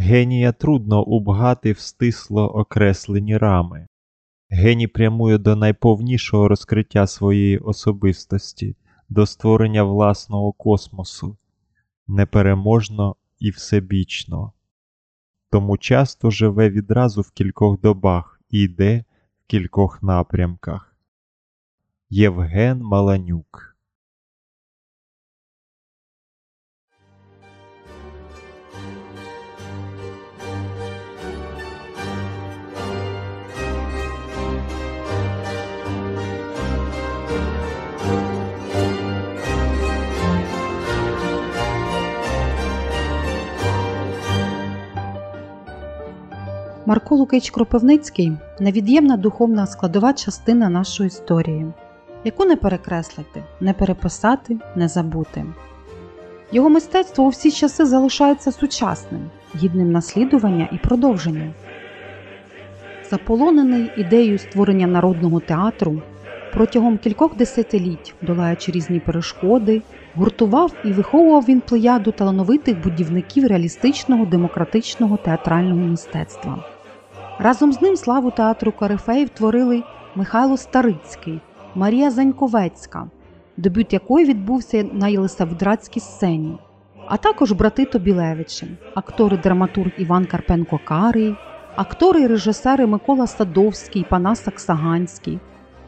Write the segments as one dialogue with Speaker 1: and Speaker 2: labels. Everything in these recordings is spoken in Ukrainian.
Speaker 1: Генія трудно убгати в стисло окреслені рами. Геній прямує до найповнішого розкриття своєї особистості, до створення власного космосу, непереможно і всебічно. Тому часто живе відразу в кількох добах і йде в кількох напрямках. Євген Маланюк
Speaker 2: Марко Лукич Кропивницький невід'ємна духовна складова частина нашої історії, яку не перекреслити, не переписати, не забути. Його мистецтво у всі часи залишається сучасним, гідним наслідування і продовження. Заполонений ідеєю створення народного театру, протягом кількох десятиліть, долаючи різні перешкоди, гуртував і виховував він плеяду талановитих будівників реалістичного демократичного театрального мистецтва. Разом з ним славу театру Корифеїв творили Михайло Старицький, Марія Заньковецька, дебют якої відбувся на Єлисаветградській сцені, а також брати Тобілевичі, актори драматург Іван Карпенко Карий, актори і режисери Микола Садовський, Панас Саксаганський,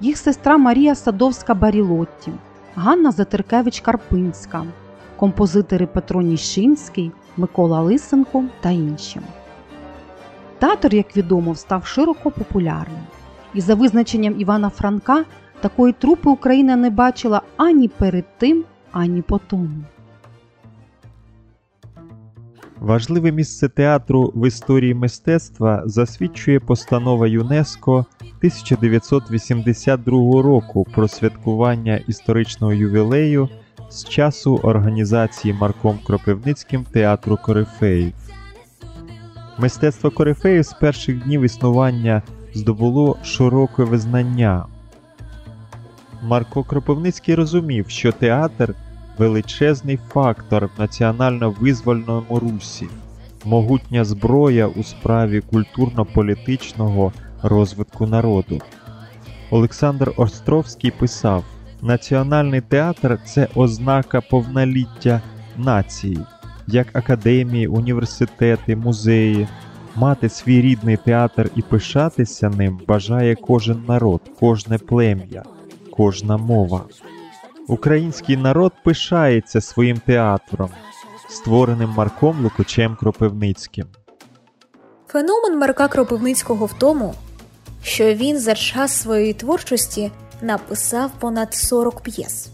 Speaker 2: їх сестра Марія Садовська Барілотті, Ганна Затеркевич Карпинська, композитори Петро Ніщинський, Микола Лисенко та інші. Театр, як відомо, став широко популярним. І за визначенням Івана Франка такої трупи Україна не бачила ані перед тим, ані по тому.
Speaker 1: Важливе місце театру в історії мистецтва засвідчує постанова ЮНЕСКО 1982 року про святкування історичного ювілею з часу організації Марком Кропивницьким театру Корифеїв. Мистецтво Корифеїв з перших днів існування здобуло широке визнання. Марко Кропивницький розумів, що театр величезний фактор в національно-визвольному русі, могутня зброя у справі культурно-політичного розвитку народу. Олександр Островський писав: Національний театр це ознака повноліття нації, як академії, університети, музеї. Мати свій рідний театр і пишатися ним бажає кожен народ, кожне плем'я, кожна мова. Український народ пишається своїм театром, створеним Марком Лукачем Кропивницьким.
Speaker 3: Феномен Марка Кропивницького в тому, що він за час своєї творчості написав понад 40 п'єс.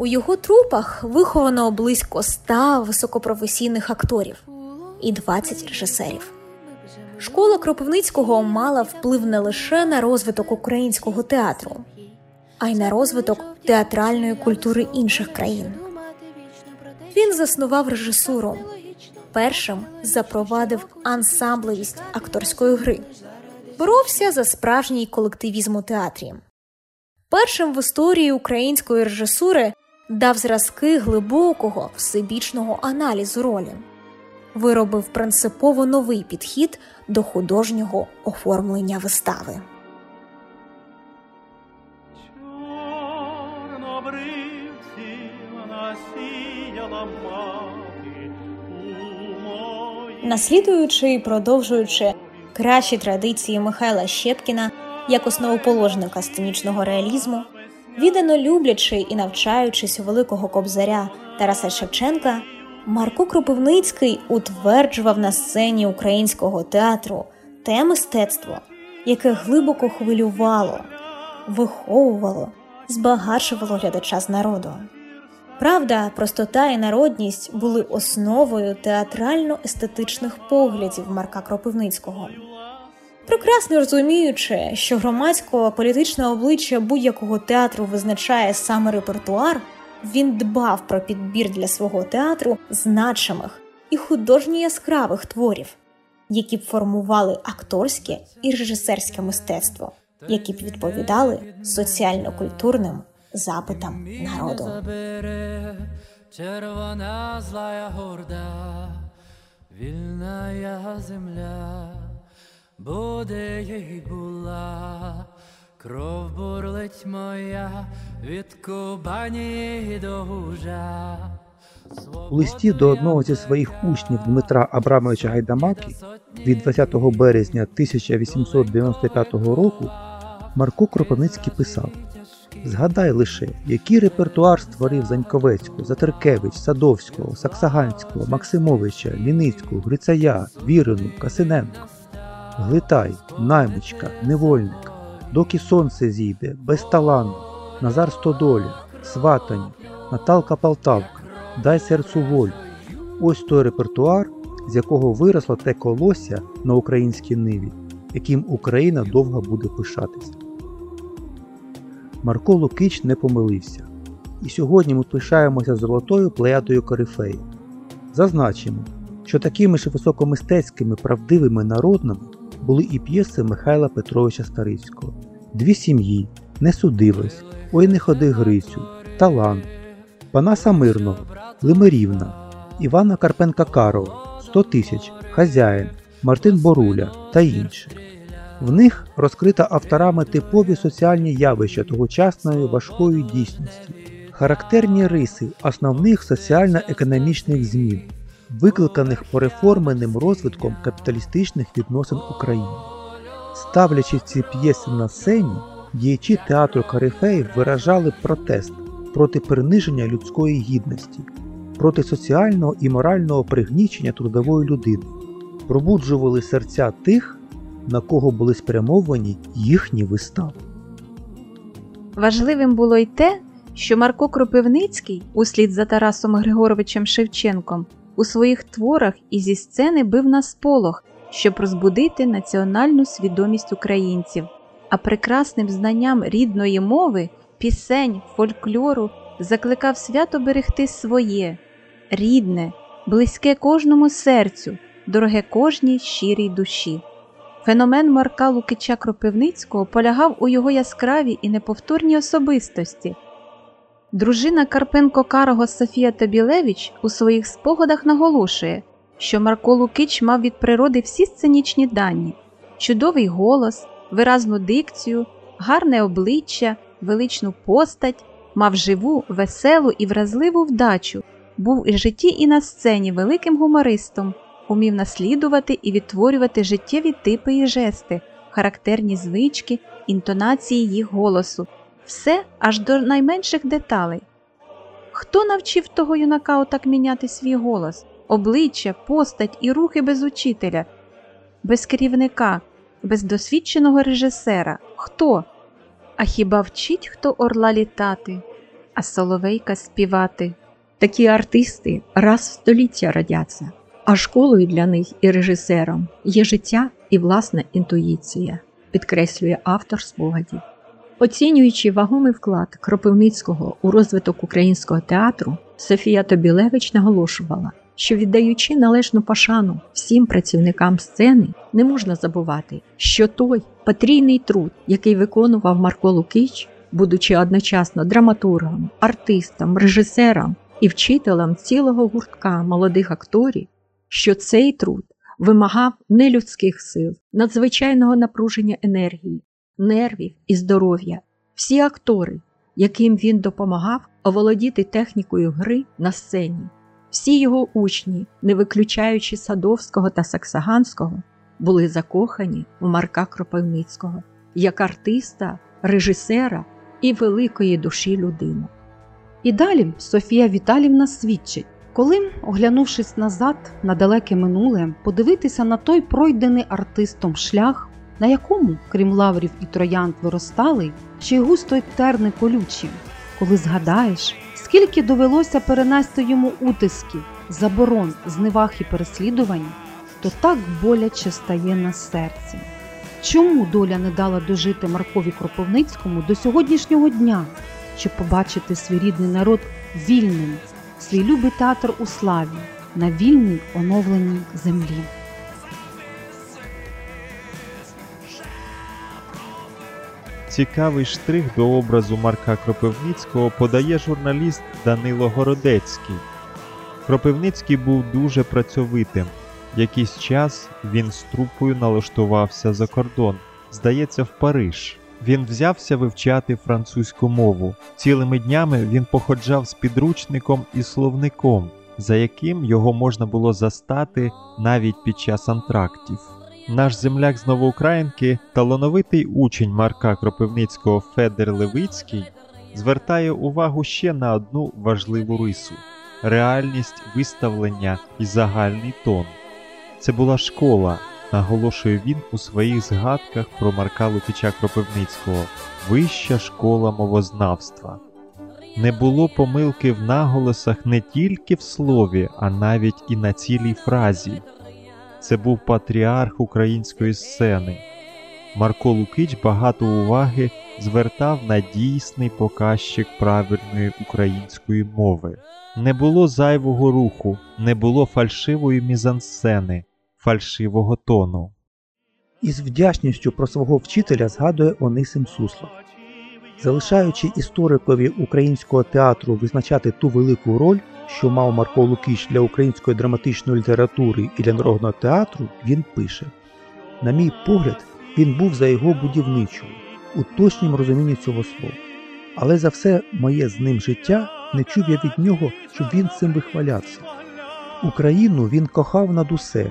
Speaker 3: У його трупах виховано близько ста високопрофесійних акторів і 20 режисерів. Школа Кропивницького мала вплив не лише на розвиток українського театру, а й на розвиток театральної культури інших країн. Він заснував режисуру. Першим запровадив ансамблевість акторської гри, боровся за справжній колективізм у театрі. Першим в історії української режисури дав зразки глибокого всебічного аналізу ролі, виробив принципово новий підхід до художнього оформлення вистави. Наслідуючи і продовжуючи кращі традиції Михайла Щепкіна як основоположника сценічного реалізму, віддано люблячи і навчаючись у великого кобзаря Тараса Шевченка, Марко Кропивницький утверджував на сцені українського театру те мистецтво, яке глибоко хвилювало, виховувало, збагачувало глядача з народу. Правда, простота і народність були основою театрально-естетичних поглядів Марка Кропивницького. Прекрасно розуміючи, що громадсько-політичне обличчя будь-якого театру визначає саме репертуар, він дбав про підбір для свого театру значимих і художньо яскравих творів, які б формували акторське і режисерське мистецтво, які б відповідали соціально-культурним запитам народу.
Speaker 4: Червона злая горда Вільна я буде їй була, кров бурлить моя від Кубані до Гужа.
Speaker 5: У листі до одного зі своїх учнів Дмитра Абрамовича Гайдамаки від 20 березня 1895 року Марко Кропивницький писав: Згадай лише, який репертуар створив Заньковецького, Затеркевич, Садовського, Саксаганського, Максимовича, Ліницького, Грицая, Вірину, Касиненко. Глитай, Наймичка, Невольник, Доки сонце зійде, Безталанно, Назар Стодоля, Сватані, Наталка Полтавка, Дай серцю волю. Ось той репертуар, з якого виросло те колосся на українській ниві, яким Україна довго буде пишатися. Марко Лукич не помилився. І сьогодні ми пишаємося золотою плеядою корифеїв. Зазначимо, що такими ж високомистецькими правдивими народними були і п'єси Михайла Петровича Старицького, Дві сім'ї, Не судилось, Ой не ходи Грицю, Талант, Панаса Мирного, Лимирівна, Івана Карпенка Карова, 100 тисяч, Хазяїн, Мартин Боруля та інші. В них розкрита авторами типові соціальні явища тогочасної важкої дійсності, характерні риси основних соціально-економічних змін, викликаних переформеним розвитком капіталістичних відносин України. Ставлячи ці п'єси на сцені, діячі театру Карифеїв виражали протест проти приниження людської гідності, проти соціального і морального пригнічення трудової людини, пробуджували серця тих, на кого були спрямовані їхні вистави.
Speaker 6: Важливим було й те, що Марко Кропивницький, услід за Тарасом Григоровичем Шевченком, у своїх творах і зі сцени бив на сполох, щоб розбудити національну свідомість українців, а прекрасним знанням рідної мови, пісень, фольклору закликав свято берегти своє, рідне, близьке кожному серцю, дороге кожній щирій душі. Феномен Марка Лукича Кропивницького полягав у його яскравій і неповторній особистості. Дружина Карпенко Карого Софія Тобілевич у своїх спогадах наголошує, що Марко Лукич мав від природи всі сценічні дані: чудовий голос, виразну дикцію, гарне обличчя, величну постать, мав живу, веселу і вразливу вдачу, був і в житті, і на сцені великим гумористом, умів наслідувати і відтворювати життєві типи і жести, характерні звички, інтонації їх голосу, все аж до найменших деталей. Хто навчив того юнака отак міняти свій голос, обличчя, постать і рухи без учителя, без керівника, без досвідченого режисера? Хто? А хіба вчить хто орла літати, а соловейка співати?
Speaker 7: Такі артисти раз в століття родяться, а школою для них і режисером є життя і власна інтуїція, підкреслює автор спогадів. Оцінюючи вагомий вклад Кропивницького у розвиток українського театру, Софія Тобілевич наголошувала, що віддаючи належну пошану всім працівникам сцени, не можна забувати, що той потрійний труд, який виконував Марко Лукич, будучи одночасно драматургом, артистом, режисером і вчителем цілого гуртка молодих акторів, що цей труд вимагав нелюдських сил, надзвичайного напруження енергії, нервів і здоров'я. Всі актори, яким він допомагав оволодіти технікою гри на сцені, всі його учні, не виключаючи Садовського та Саксаганського, були закохані в Марка Кропивницького як артиста, режисера і великої душі людини.
Speaker 2: І далі Софія Віталівна свідчить, коли, оглянувшись назад на далеке минуле, подивитися на той пройдений артистом шлях, на якому, крім лаврів і троянд, виростали, ще й густо й терни колючі, коли згадаєш, скільки довелося перенести йому утисків, заборон, зневаг і переслідувань, то так боляче стає на серці. Чому доля не дала дожити Маркові Кропивницькому до сьогоднішнього дня, щоб побачити свій рідний народ вільним, свій любий театр у славі на вільній оновленій землі?
Speaker 1: Цікавий штрих до образу Марка Кропивницького подає журналіст Данило Городецький. Кропивницький був дуже працьовитим, Якийсь час він з трупою налаштувався за кордон, здається, в Париж. Він взявся вивчати французьку мову. Цілими днями він походжав з підручником і словником, за яким його можна було застати навіть під час антрактів. Наш земляк з Новоукраїнки, талановитий учень Марка Кропивницького Федер Левицький, звертає увагу ще на одну важливу рису реальність виставлення і загальний тон. Це була школа, наголошує він у своїх згадках про Марка Лукича Кропивницького, вища школа мовознавства. Не було помилки в наголосах не тільки в слові, а навіть і на цілій фразі. Це був патріарх української сцени. Марко Лукич багато уваги звертав на дійсний показчик правильної української мови. Не було зайвого руху, не було фальшивої мізансцени, фальшивого тону.
Speaker 5: Із вдячністю про свого вчителя згадує Онисим Суслов. Залишаючи історикові українського театру визначати ту велику роль, що мав Марко Лукіч для української драматичної літератури і для народного театру, він пише: На мій погляд, він був за його будівничою, у точнім розумінні цього слова. Але за все моє з ним життя не чув я від нього, щоб він цим вихвалявся. Україну він кохав над усе,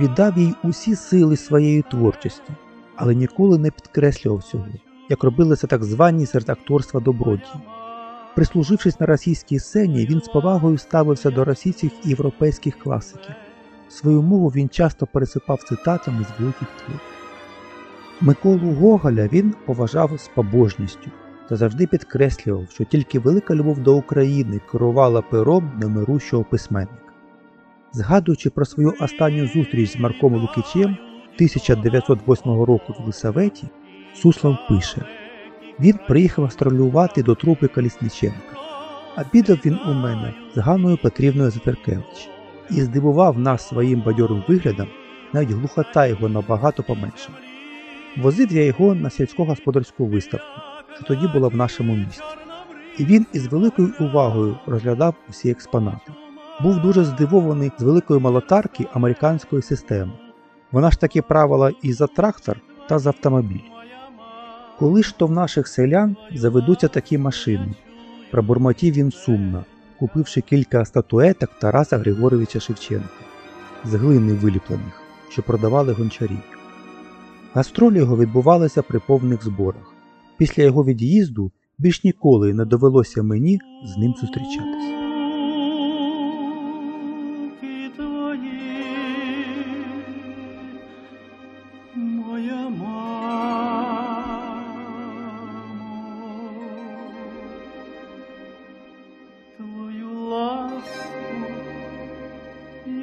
Speaker 5: віддав їй усі сили своєї творчості, але ніколи не підкреслював цього, як робили це так звані серед акторства добродії. Прислужившись на російській сцені, він з повагою ставився до російських і європейських класиків. Свою мову він часто пересипав цитатами з великих творів. Миколу Гоголя він поважав з побожністю та завжди підкреслював, що тільки велика любов до України керувала пером немирущого письменника. Згадуючи про свою останню зустріч з Марком Лукичем 1908 року в Лисаветі, Суслов пише Він приїхав астролювати до трупи Колісниченка. Обідав він у мене з Ганною Петрівною Затеркевич і здивував нас своїм бадьорим виглядом, навіть глухота його набагато поменшала. Возив я його на сільськогосподарську виставку, що тоді була в нашому місті. І він із великою увагою розглядав усі експонати. Був дуже здивований з великої молотарки американської системи. Вона ж таки правила і за трактор та за автомобіль. Коли ж то в наших селян заведуться такі машини, пробурмотів він сумно, купивши кілька статуеток Тараса Григоровича Шевченка з глини виліплених, що продавали гончарі. Гастролі його відбувалися при повних зборах. Після його від'їзду більш ніколи не довелося мені з ним зустрічатися.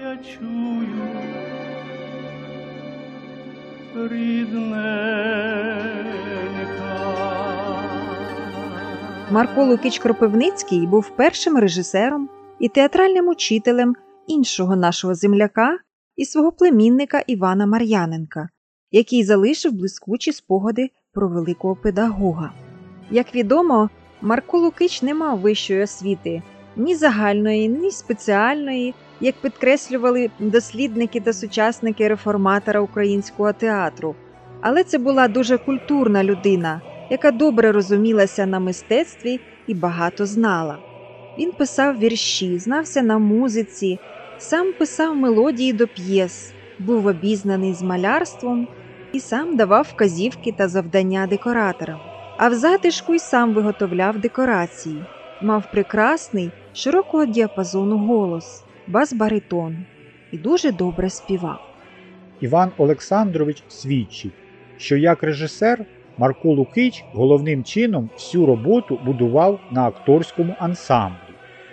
Speaker 8: Я чую, рідненька.
Speaker 4: Марко Лукич Кропивницький був першим режисером і театральним учителем іншого нашого земляка і свого племінника Івана Мар'яненка, який залишив блискучі спогади про великого педагога. Як відомо, Марко Лукич не мав вищої освіти ні загальної, ні спеціальної, як підкреслювали дослідники та сучасники реформатора українського театру. Але це була дуже культурна людина, яка добре розумілася на мистецтві і багато знала. Він писав вірші, знався на музиці, сам писав мелодії до п'єс, був обізнаний з малярством і сам давав вказівки та завдання декораторам. А в затишку й сам виготовляв декорації, мав прекрасний, широкого діапазону голос, бас-баритон і дуже добре співав.
Speaker 9: Іван Олександрович свідчить, що як режисер Марко Лукич головним чином всю роботу будував на акторському ансамблі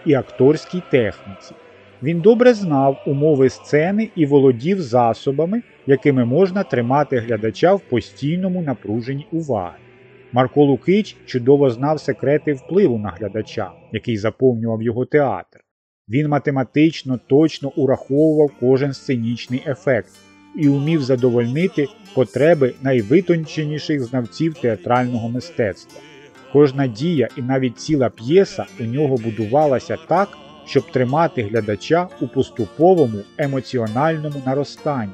Speaker 9: і акторській техніці. Він добре знав умови сцени і володів засобами, якими можна тримати глядача в постійному напруженні уваги. Марко Лукич чудово знав секрети впливу на глядача, який заповнював його театр. Він математично точно ураховував кожен сценічний ефект і умів задовольнити потреби найвитонченіших знавців театрального мистецтва. Кожна дія і навіть ціла п'єса у нього будувалася так, щоб тримати глядача у поступовому емоціональному наростанні,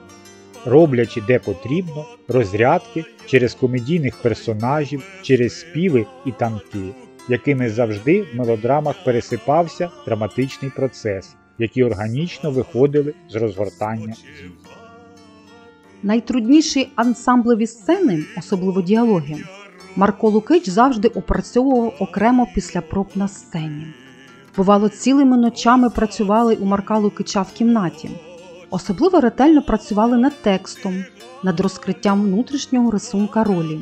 Speaker 9: роблячи де потрібно розрядки через комедійних персонажів, через співи і танки, якими завжди в мелодрамах пересипався драматичний процес, які органічно виходили з розгортання.
Speaker 2: Найтрудніші ансамблеві сцени, особливо діалоги, Марко Лукич завжди опрацьовував окремо після проб на сцені. Бувало, цілими ночами працювали у Марка Лукича в кімнаті. Особливо ретельно працювали над текстом, над розкриттям внутрішнього рисунка ролі,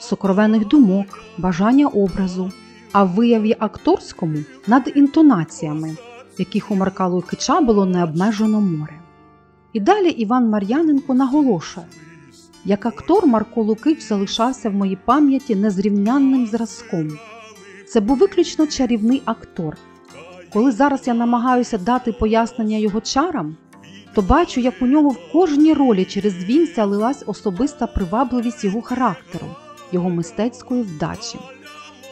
Speaker 2: сокровенних думок, бажання образу, а в вияві акторському над інтонаціями, яких у Марка Лукича було необмежено море. І далі Іван Мар'яненко наголошує, як актор Марко Лукич залишався в моїй пам'яті незрівнянним зразком. Це був виключно чарівний актор. Коли зараз я намагаюся дати пояснення його чарам, то бачу, як у нього в кожній ролі через вінця лилась особиста привабливість його характеру, його мистецької вдачі.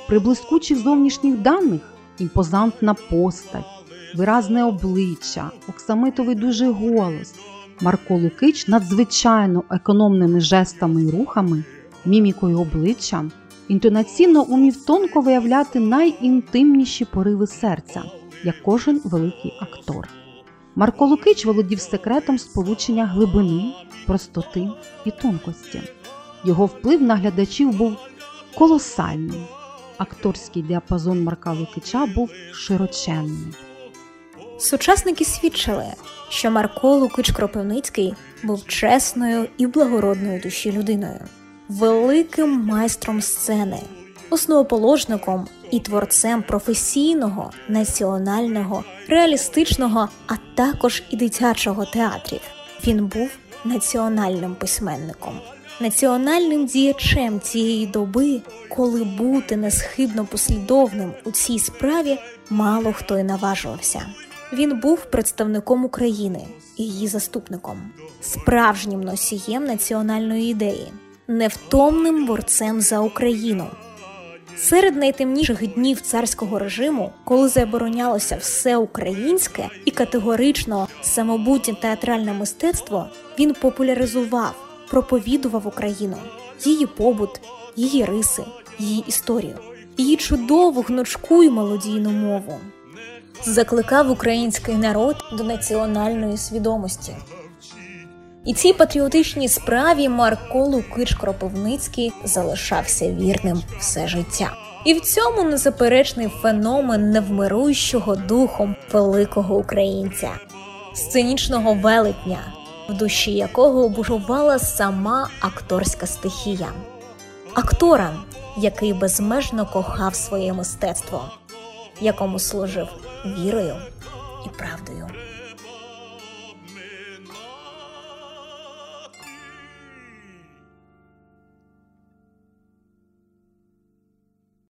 Speaker 2: При блискучих зовнішніх даних імпозантна постать, виразне обличчя, оксамитовий дуже голос. Марко Лукич надзвичайно економними жестами і рухами, мімікою обличчя, інтонаційно умів тонко виявляти найінтимніші пориви серця, як кожен великий актор. Марко Лукич володів секретом сполучення глибини, простоти і тонкості. Його вплив на глядачів був колосальний. Акторський діапазон Марка Лукича був широченний.
Speaker 3: Сучасники свідчили, що Марко Лукич Кропивницький був чесною і благородною душі людиною, великим майстром сцени, основоположником і творцем професійного, національного, реалістичного, а також і дитячого театрів. Він був національним письменником, національним діячем цієї доби, коли бути несхибно послідовним у цій справі мало хто й наважувався. Він був представником України і її заступником, справжнім носієм національної ідеї, невтомним борцем за Україну. Серед найтемніших днів царського режиму, коли заборонялося все українське і категорично самобутнє театральне мистецтво, він популяризував, проповідував Україну, її побут, її риси, її історію, її чудову гнучку й мелодійну мову закликав український народ до національної свідомості. І цій патріотичній справі Марко Лукич Кропивницький залишався вірним все життя. І в цьому незаперечний феномен невмируючого духом великого українця, сценічного велетня, в душі якого бужувала сама акторська стихія, актора, який безмежно кохав своє мистецтво якому служив вірою і правдою.